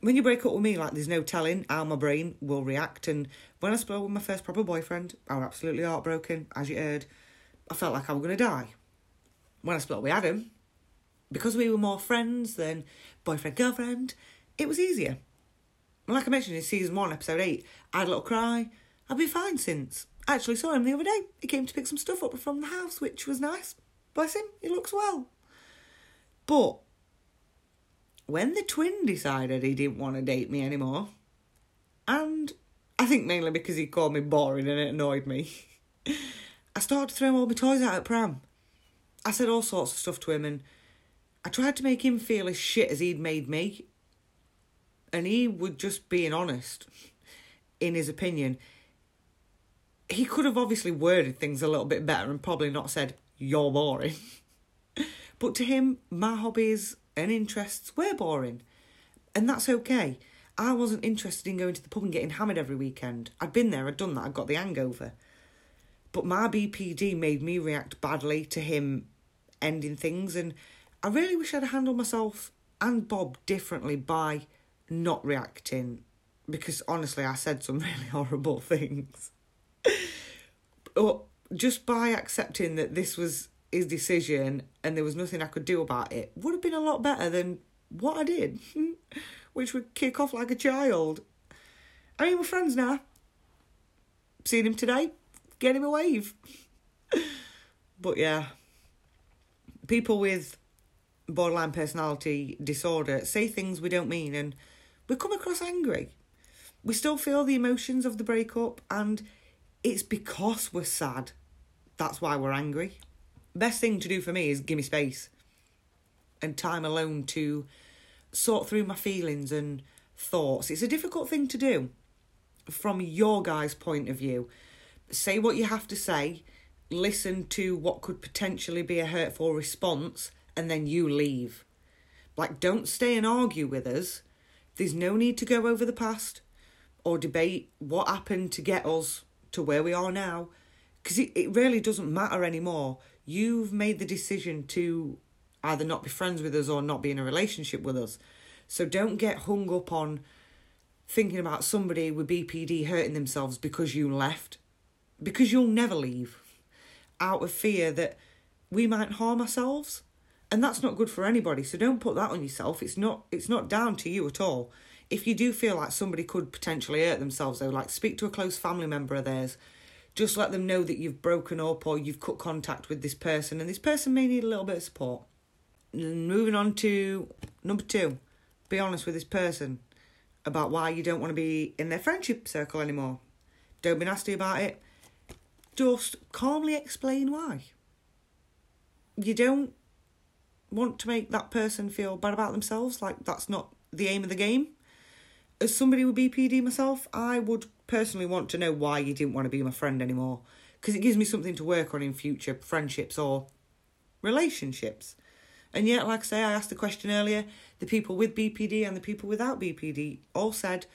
When you break up with me, like there's no telling how my brain will react. And when I split with my first proper boyfriend, I was absolutely heartbroken, as you heard. I felt like I was going to die. When I split with Adam, because we were more friends than boyfriend girlfriend, it was easier. And like I mentioned in season one, episode eight, I had a little cry. I've been fine since. I actually saw him the other day. He came to pick some stuff up from the house, which was nice. Bless him, he looks well. But when the twin decided he didn't want to date me anymore, and I think mainly because he called me boring and it annoyed me, I started throwing all my toys out at pram. I said all sorts of stuff to him and I tried to make him feel as shit as he'd made me. And he would just being honest in his opinion. He could have obviously worded things a little bit better and probably not said, you're boring. but to him, my hobbies and interests were boring. And that's okay. I wasn't interested in going to the pub and getting hammered every weekend. I'd been there, I'd done that, I'd got the hangover. But my BPD made me react badly to him ending things, and I really wish I'd handled myself and Bob differently by not reacting. Because honestly, I said some really horrible things. but just by accepting that this was his decision and there was nothing I could do about it would have been a lot better than what I did, which would kick off like a child. I mean, we're friends now. Seen him today, get him a wave. but yeah, people with borderline personality disorder say things we don't mean and we come across angry. We still feel the emotions of the breakup and it's because we're sad that's why we're angry. Best thing to do for me is give me space and time alone to sort through my feelings and thoughts. It's a difficult thing to do from your guy's point of view. Say what you have to say, listen to what could potentially be a hurtful response, and then you leave. Like, don't stay and argue with us. There's no need to go over the past or debate what happened to get us to where we are now because it, it really doesn't matter anymore. You've made the decision to either not be friends with us or not be in a relationship with us. So don't get hung up on thinking about somebody with BPD hurting themselves because you left. Because you'll never leave out of fear that we might harm ourselves. And that's not good for anybody. So don't put that on yourself. It's not it's not down to you at all. If you do feel like somebody could potentially hurt themselves though, like speak to a close family member of theirs just let them know that you've broken up or you've cut contact with this person and this person may need a little bit of support. Moving on to number two, be honest with this person about why you don't want to be in their friendship circle anymore. Don't be nasty about it. Just calmly explain why. You don't want to make that person feel bad about themselves, like that's not the aim of the game. As somebody with BPD myself, I would personally want to know why you didn't want to be my friend anymore because it gives me something to work on in future friendships or relationships. And yet, like I say, I asked the question earlier the people with BPD and the people without BPD all said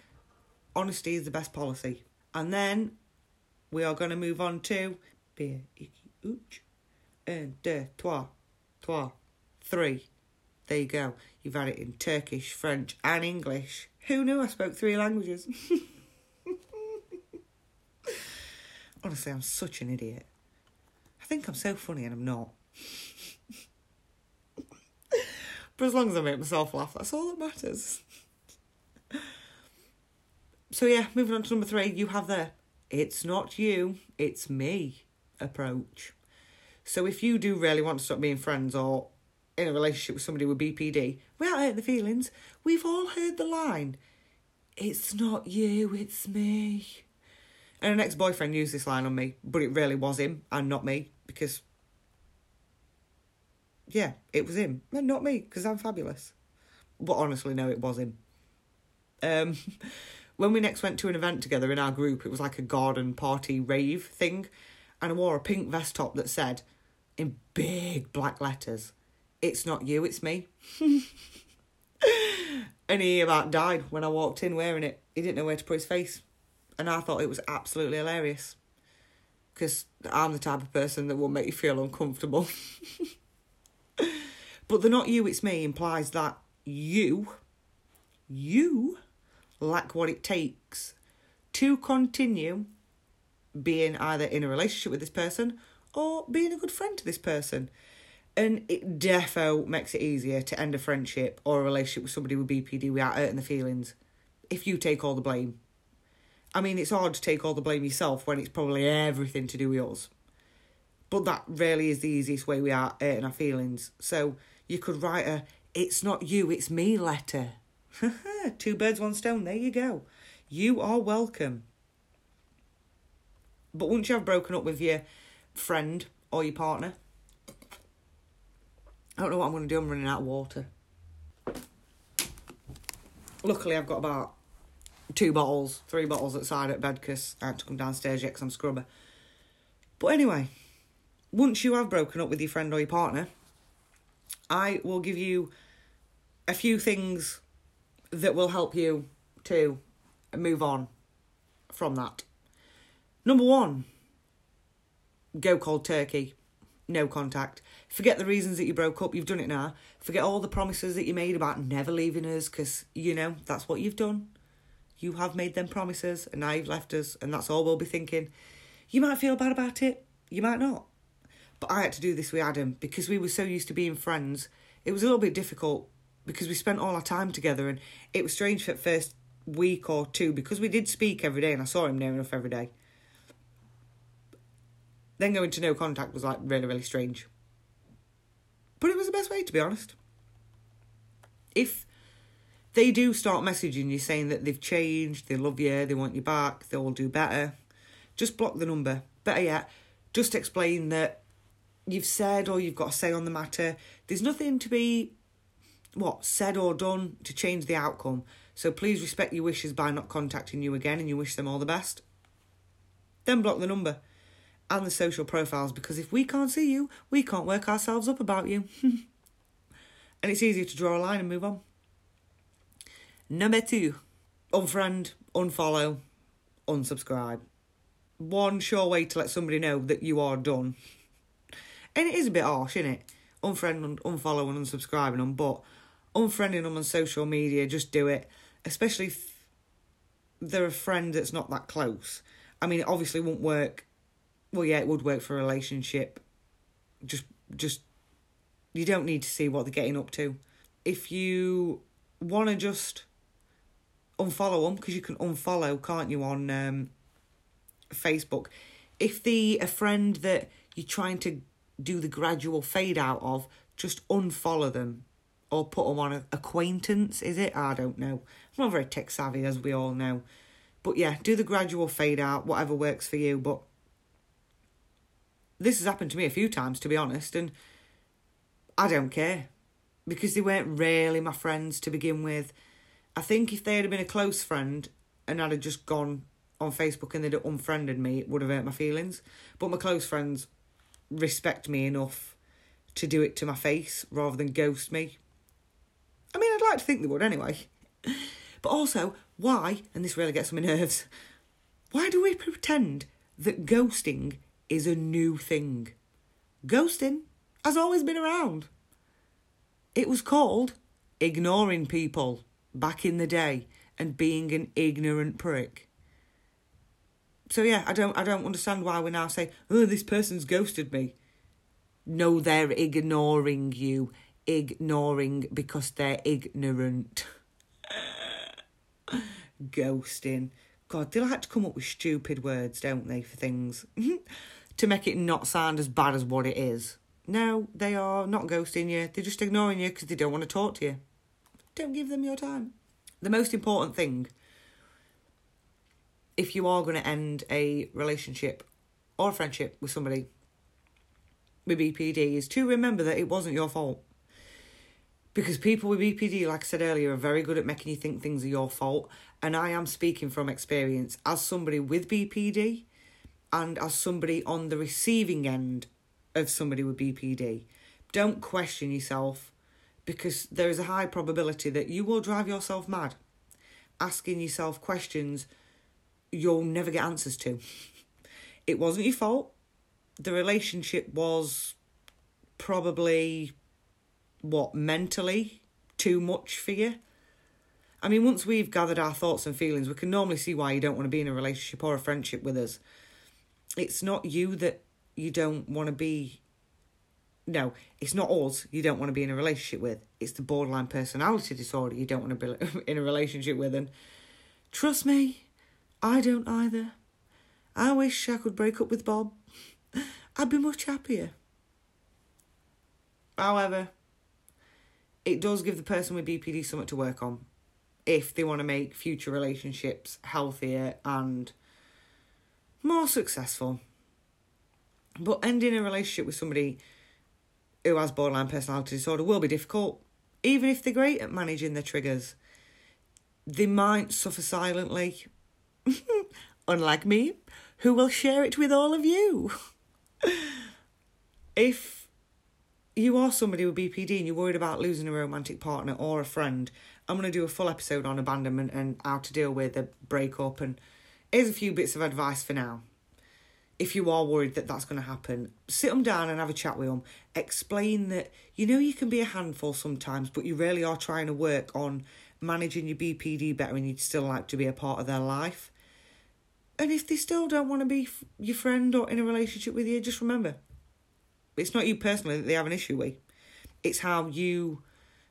honesty is the best policy. And then we are going to move on to bir, iki, üç, un, deux, trois, trois, three. There you go. You've had it in Turkish, French, and English. Who knew I spoke three languages? Honestly, I'm such an idiot. I think I'm so funny and I'm not. but as long as I make myself laugh, that's all that matters. so, yeah, moving on to number three, you have the it's not you, it's me approach. So, if you do really want to stop being friends or in a relationship with somebody with BPD, without hurting the feelings, we've all heard the line, it's not you, it's me. And an ex boyfriend used this line on me, but it really was him and not me because, yeah, it was him and not me because I'm fabulous. But honestly, no, it was him. Um, when we next went to an event together in our group, it was like a garden party rave thing, and I wore a pink vest top that said, in big black letters, It's not you, it's me. and he about died when I walked in wearing it. He didn't know where to put his face and I thought it was absolutely hilarious because I'm the type of person that will make you feel uncomfortable. but the not you, it's me implies that you, you lack what it takes to continue being either in a relationship with this person or being a good friend to this person. And it defo makes it easier to end a friendship or a relationship with somebody with BPD without hurting the feelings if you take all the blame I mean, it's hard to take all the blame yourself when it's probably everything to do with yours. But that really is the easiest way we are hurting our feelings. So you could write a it's not you, it's me letter. Two birds, one stone, there you go. You are welcome. But once you have broken up with your friend or your partner, I don't know what I'm going to do. I'm running out of water. Luckily, I've got about two bottles, three bottles outside at bed because I had to come downstairs yet because I'm scrubber. But anyway, once you have broken up with your friend or your partner, I will give you a few things that will help you to move on from that. Number one, go cold turkey, no contact. Forget the reasons that you broke up, you've done it now. Forget all the promises that you made about never leaving us because, you know, that's what you've done. You have made them promises and now you've left us, and that's all we'll be thinking. You might feel bad about it, you might not. But I had to do this with Adam because we were so used to being friends. It was a little bit difficult because we spent all our time together, and it was strange for the first week or two because we did speak every day and I saw him near enough every day. Then going to no contact was like really, really strange. But it was the best way, to be honest. If they do start messaging you saying that they've changed, they love you, they want you back, they'll do better, just block the number. Better yet, just explain that you've said or you've got a say on the matter. There's nothing to be what said or done to change the outcome. So please respect your wishes by not contacting you again and you wish them all the best. Then block the number and the social profiles because if we can't see you, we can't work ourselves up about you. and it's easier to draw a line and move on. Number two, unfriend, unfollow, unsubscribe. One sure way to let somebody know that you are done. And it is a bit harsh, isn't it? Unfriend, unfollow, and unsubscribing them, but unfriending them on social media, just do it. Especially if they're a friend that's not that close. I mean, it obviously won't work. Well, yeah, it would work for a relationship. Just, just, you don't need to see what they're getting up to. If you want to just unfollow them because you can unfollow, can't you, on um, Facebook? If the a friend that you're trying to do the gradual fade out of, just unfollow them or put them on acquaintance. Is it? I don't know. I'm not very tech savvy, as we all know. But yeah, do the gradual fade out, whatever works for you. But this has happened to me a few times, to be honest, and I don't care because they weren't really my friends to begin with. I think if they had been a close friend and I'd have just gone on Facebook and they'd have unfriended me, it would have hurt my feelings. But my close friends respect me enough to do it to my face rather than ghost me. Like to think they would anyway. But also, why, and this really gets on my nerves, Why do we pretend that ghosting is a new thing? Ghosting has always been around. It was called ignoring people back in the day and being an ignorant prick. So yeah, I don't I don't understand why we now say, "Oh, this person's ghosted me." No, they're ignoring you, ignoring because they're ignorant. Ghosting. God, they like to come up with stupid words, don't they, for things to make it not sound as bad as what it is. No, they are not ghosting you. They're just ignoring you because they don't want to talk to you. Don't give them your time. The most important thing, if you are going to end a relationship or a friendship with somebody with BPD, is to remember that it wasn't your fault. Because people with BPD, like I said earlier, are very good at making you think things are your fault. And I am speaking from experience as somebody with BPD and as somebody on the receiving end of somebody with BPD. Don't question yourself because there is a high probability that you will drive yourself mad asking yourself questions you'll never get answers to. It wasn't your fault. The relationship was probably what mentally too much for you. I mean, once we've gathered our thoughts and feelings, we can normally see why you don't want to be in a relationship or a friendship with us. It's not you that you don't want to be no, it's not us you don't want to be in a relationship with. It's the borderline personality disorder you don't want to be in a relationship with. And trust me, I don't either. I wish I could break up with Bob. I'd be much happier. However, it does give the person with BPD something to work on if they want to make future relationships healthier and more successful. But ending a relationship with somebody who has borderline personality disorder will be difficult, even if they're great at managing their triggers. They might suffer silently, unlike me, who will share it with all of you. if you are somebody with BPD and you're worried about losing a romantic partner or a friend, I'm going to do a full episode on abandonment and how to deal with a breakup. And here's a few bits of advice for now if you are worried that that's going to happen, sit them down and have a chat with them. Explain that you know you can be a handful sometimes, but you really are trying to work on managing your BPD better and you'd still like to be a part of their life. And if they still don't want to be your friend or in a relationship with you, just remember it's not you personally that they have an issue with, it's how you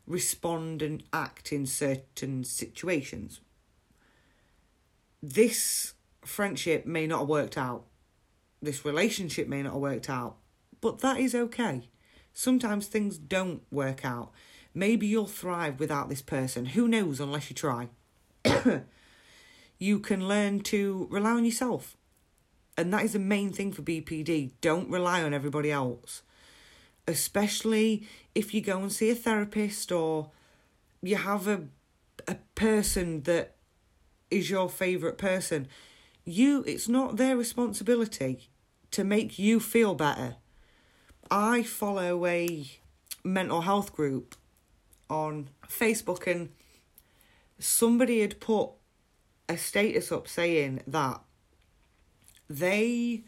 respond and act in certain situations. This friendship may not have worked out this relationship may not have worked out, but that is okay. Sometimes things don't work out. Maybe you'll thrive without this person. Who knows unless you try? you can learn to rely on yourself. And that is the main thing for BPD. Don't rely on everybody else. Especially if you go and see a therapist or you have a a person that is your favourite person. You it's not their responsibility to make you feel better. I follow a mental health group on Facebook, and somebody had put a status up saying that they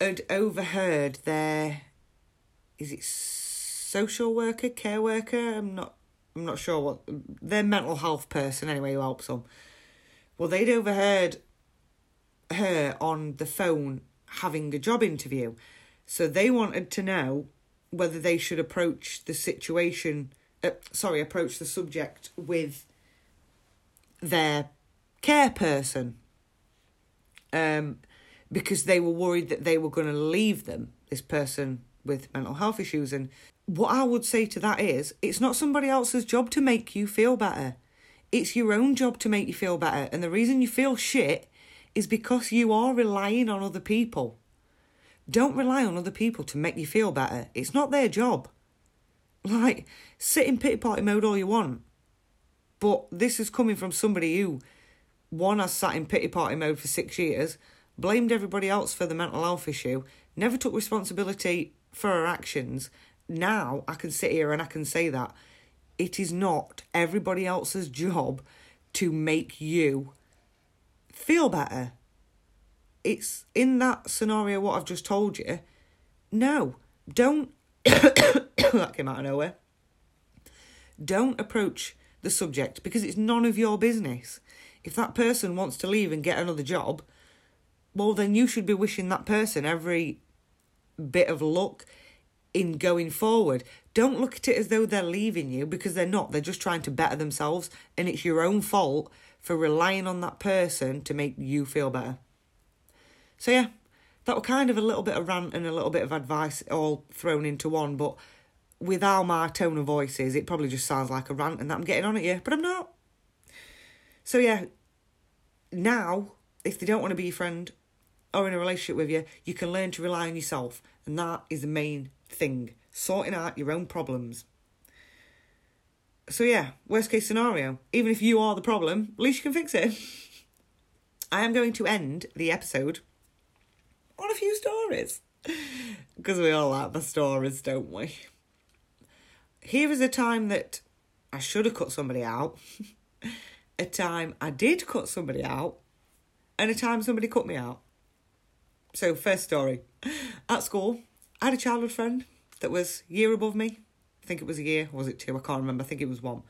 had overheard their is it social worker, care worker? I'm not I'm not sure what their mental health person anyway who helps them. Well, they'd overheard her on the phone having a job interview. So they wanted to know whether they should approach the situation, uh, sorry, approach the subject with their care person. Um, because they were worried that they were going to leave them, this person with mental health issues. And what I would say to that is it's not somebody else's job to make you feel better. It's your own job to make you feel better. And the reason you feel shit is because you are relying on other people. Don't rely on other people to make you feel better. It's not their job. Like, sit in pity party mode all you want. But this is coming from somebody who, one, has sat in pity party mode for six years, blamed everybody else for the mental health issue, never took responsibility for her actions. Now I can sit here and I can say that it is not everybody else's job to make you feel better. it's in that scenario what I've just told you. No, don't. that came out of nowhere. Don't approach the subject because it's none of your business. If that person wants to leave and get another job, well, then you should be wishing that person every bit of luck in going forward. Don't look at it as though they're leaving you because they're not. They're just trying to better themselves, and it's your own fault for relying on that person to make you feel better. So, yeah, that was kind of a little bit of rant and a little bit of advice all thrown into one, but with how my tone of voice is, it probably just sounds like a rant and that I'm getting on at you, but I'm not. So, yeah, now, if they don't want to be your friend or in a relationship with you, you can learn to rely on yourself, and that is the main thing sorting out your own problems. So, yeah, worst case scenario, even if you are the problem, at least you can fix it. I am going to end the episode on a few stories. Because we all like the stories, don't we? Here is a time that I should have cut somebody out, a time I did cut somebody out, and a time somebody cut me out. So, first story. At school, I had a childhood friend that was year above me. I think it was a year, was it two? I can't remember. I think it was one.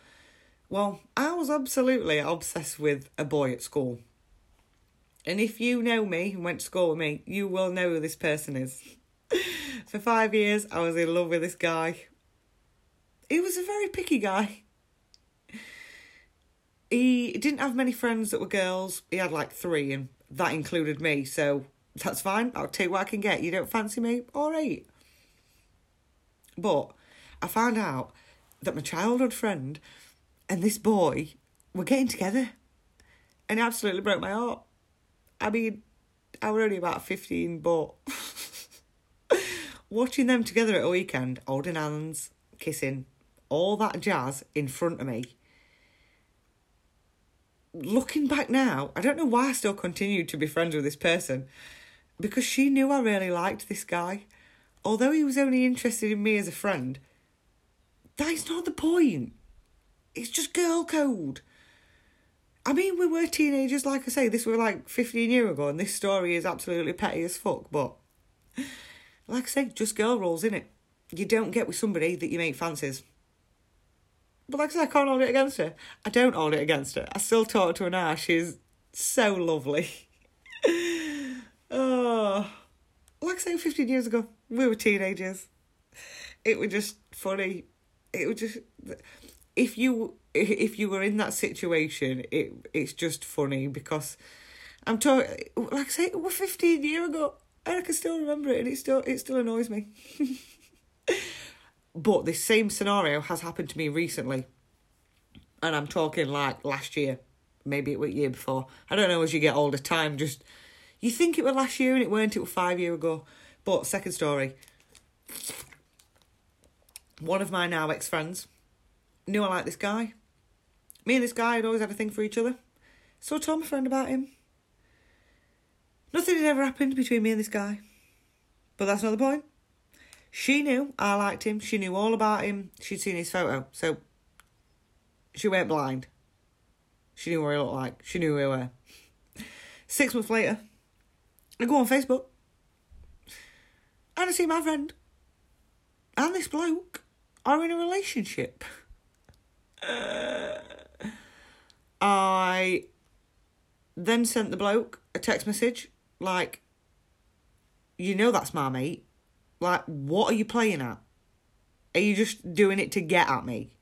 Well, I was absolutely obsessed with a boy at school. And if you know me and went to school with me, you will know who this person is. For five years, I was in love with this guy. He was a very picky guy. He didn't have many friends that were girls. He had like three, and that included me. So that's fine. I'll take what I can get. You don't fancy me? All right. But I found out that my childhood friend and this boy were getting together. And it absolutely broke my heart. I mean, I was only about 15, but watching them together at a weekend, holding hands, kissing, all that jazz in front of me. Looking back now, I don't know why I still continued to be friends with this person because she knew I really liked this guy. Although he was only interested in me as a friend, that's not the point. It's just girl code. I mean, we were teenagers, like I say, this was like 15 years ago, and this story is absolutely petty as fuck, but like I say, just girl rules, in it. You don't get with somebody that you make fancies. But like I said, I can't hold it against her. I don't hold it against her. I still talk to her now. She's so lovely. oh, like I say, 15 years ago, we were teenagers. It was just funny. It was just if you if you were in that situation, it it's just funny because I'm talking like I say, was 15 years ago, and I can still remember it, and it still it still annoys me. but this same scenario has happened to me recently, and I'm talking like last year, maybe it was year before. I don't know. As you get older, time just you think it was last year and it weren't. It was five year ago. But second story. One of my now ex friends knew I liked this guy. Me and this guy had always had a thing for each other. So I told my friend about him. Nothing had ever happened between me and this guy. But that's not the point. She knew I liked him. She knew all about him. She'd seen his photo. So she went blind. She knew what he looked like. She knew who we were. Six months later, I go on Facebook and I see my friend and this bloke are in a relationship. Uh, I then sent the bloke a text message like, you know that's my mate. Like, what are you playing at? Are you just doing it to get at me?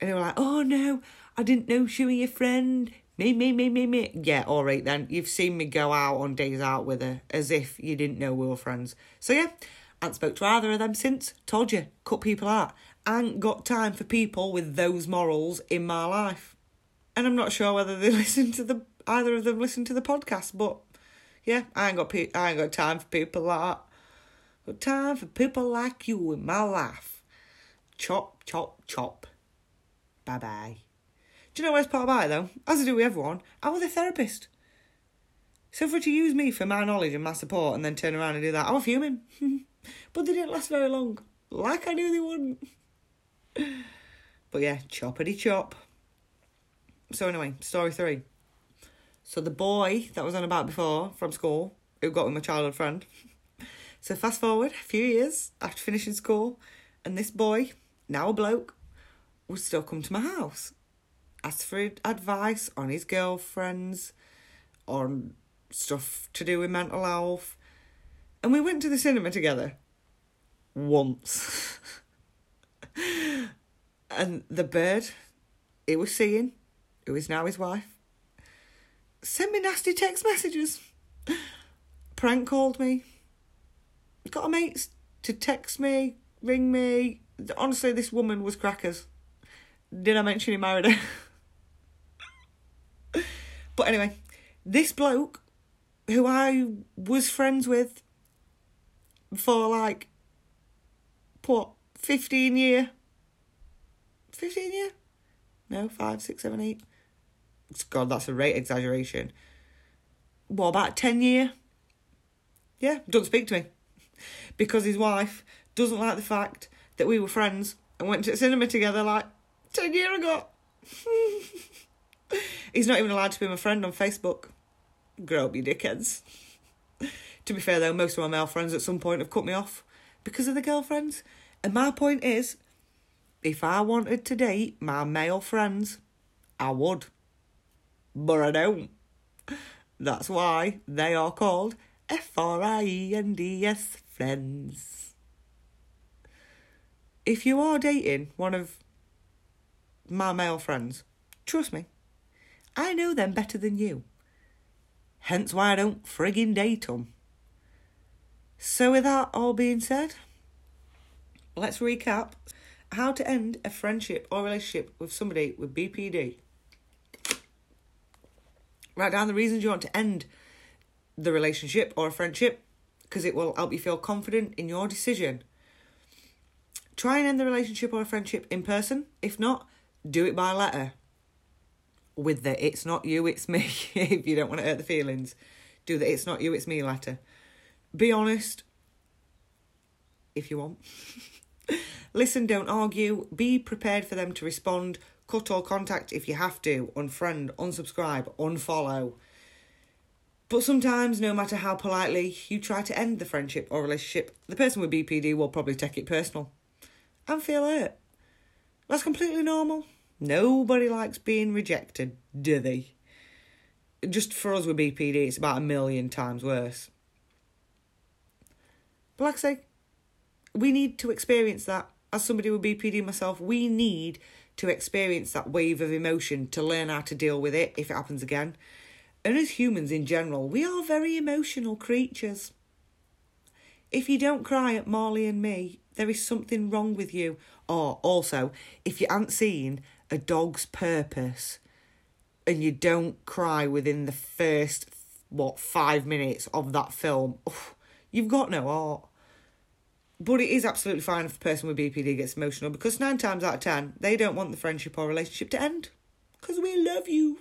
And they were like, oh no, I didn't know she was your friend. Me, me, me, me, me. Yeah, all right then. You've seen me go out on days out with her as if you didn't know we were friends. So yeah, I haven't spoke to either of them since. Told you, cut people out. I ain't got time for people with those morals in my life. And I'm not sure whether they listen to the either of them listen to the podcast, but yeah, I ain't got pe- I ain't got time for people like that. Got time for people like you in my life. Chop, chop, chop. Bye bye. Do you know where's part about it though? As I do with everyone, I was a therapist. So for to use me for my knowledge and my support and then turn around and do that, I was fuming. but they didn't last very long. Like I knew they wouldn't. But yeah, choppity chop. So anyway, story three. So the boy that was on about before from school, who got with my childhood friend. So fast forward a few years after finishing school, and this boy, now a bloke, would still come to my house, ask for advice on his girlfriends, on stuff to do with mental health. And we went to the cinema together once. and the bird he was seeing, who is now his wife, sent me nasty text messages. Prank called me. Got a mate to text me, ring me. Honestly, this woman was crackers. Did I mention he married her? but anyway, this bloke who I was friends with for like what, 15 year? 15 year? No, five, six, seven, eight. God, that's a rate exaggeration. What, about 10 year? Yeah, don't speak to me. Because his wife doesn't like the fact that we were friends and went to the cinema together like 10 year ago. He's not even allowed to be my friend on Facebook. Grow up, you dickheads. to be fair though, most of my male friends at some point have cut me off because of the girlfriends. And my point is, if I wanted to date my male friends, I would. But I don't. That's why they are called F R I E N D S friends. If you are dating one of my male friends, trust me, I know them better than you. Hence why I don't frigging date them. So, with that all being said, let's recap how to end a friendship or relationship with somebody with BPD. Write down the reasons you want to end the relationship or a friendship because it will help you feel confident in your decision. Try and end the relationship or a friendship in person. If not, do it by letter. With the it's not you, it's me, if you don't want to hurt the feelings. Do the it's not you, it's me letter. Be honest if you want. Listen, don't argue. Be prepared for them to respond. Cut or contact if you have to. Unfriend, unsubscribe, unfollow. But sometimes, no matter how politely you try to end the friendship or relationship, the person with BPD will probably take it personal and feel hurt. That's completely normal. Nobody likes being rejected, do they? Just for us with BPD, it's about a million times worse. But like I say, we need to experience that. As somebody with BPD myself, we need to experience that wave of emotion to learn how to deal with it if it happens again. And as humans in general, we are very emotional creatures. If you don't cry at Marley and me, there is something wrong with you. Or also, if you haven't seen a dog's purpose and you don't cry within the first, what, five minutes of that film, oh, you've got no heart. But it is absolutely fine if a person with BPD gets emotional because nine times out of ten, they don't want the friendship or relationship to end. Because we love you.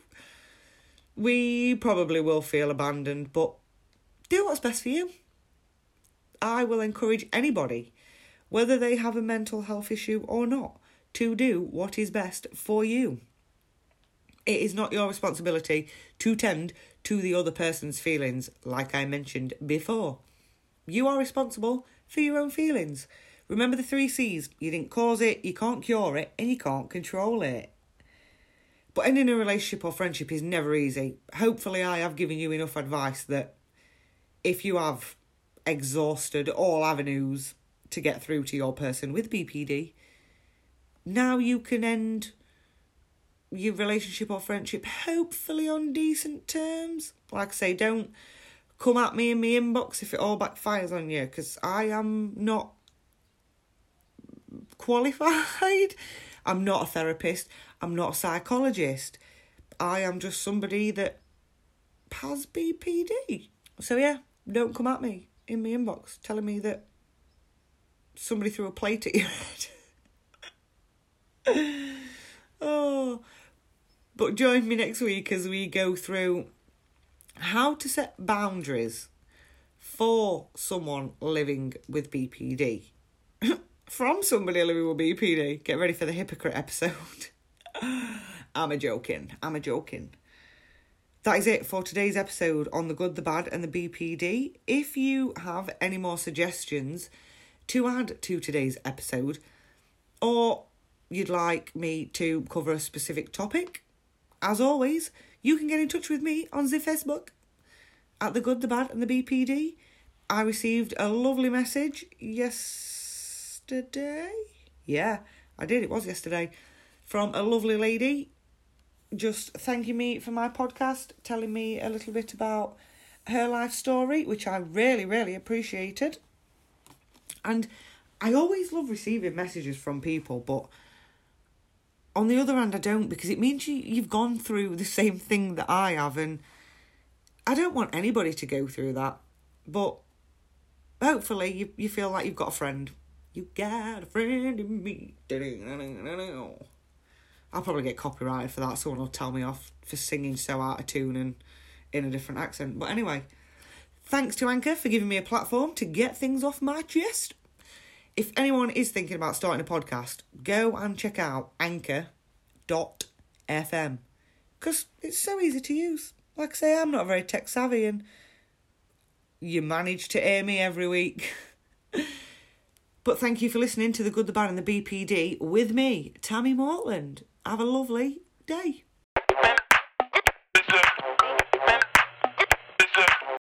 We probably will feel abandoned, but do what's best for you. I will encourage anybody, whether they have a mental health issue or not, to do what is best for you. It is not your responsibility to tend to the other person's feelings, like I mentioned before. You are responsible for your own feelings. Remember the three C's you didn't cause it, you can't cure it, and you can't control it. But ending a relationship or friendship is never easy. Hopefully, I have given you enough advice that if you have exhausted all avenues to get through to your person with BPD, now you can end your relationship or friendship hopefully on decent terms. Like I say, don't come at me in my inbox if it all backfires on you because I am not qualified. I'm not a therapist. I'm not a psychologist. I am just somebody that has BPD. So yeah, don't come at me in my inbox telling me that somebody threw a plate at your head. oh, but join me next week as we go through how to set boundaries for someone living with BPD. From somebody living with BPD. Get ready for the hypocrite episode. I'm a joking. I'm a joking. that is it for today's episode on the good, the bad, and the BPD. If you have any more suggestions to add to today's episode, or you'd like me to cover a specific topic, as always, you can get in touch with me on the Facebook at the good, the bad, and the BPD. I received a lovely message yesterday. Yeah, I did. It was yesterday from a lovely lady just thanking me for my podcast, telling me a little bit about her life story, which I really, really appreciated. And I always love receiving messages from people, but on the other hand, I don't because it means you, you've gone through the same thing that I have, and I don't want anybody to go through that. But hopefully, you, you feel like you've got a friend. You got a friend in me. I'll probably get copyrighted for that. Someone will tell me off for singing so out of tune and in a different accent. But anyway, thanks to Anchor for giving me a platform to get things off my chest. If anyone is thinking about starting a podcast, go and check out anchor.fm because it's so easy to use. Like I say, I'm not very tech savvy and you manage to hear me every week. but thank you for listening to The Good, the Bad and the BPD with me, Tammy Mortland. Have a lovely day.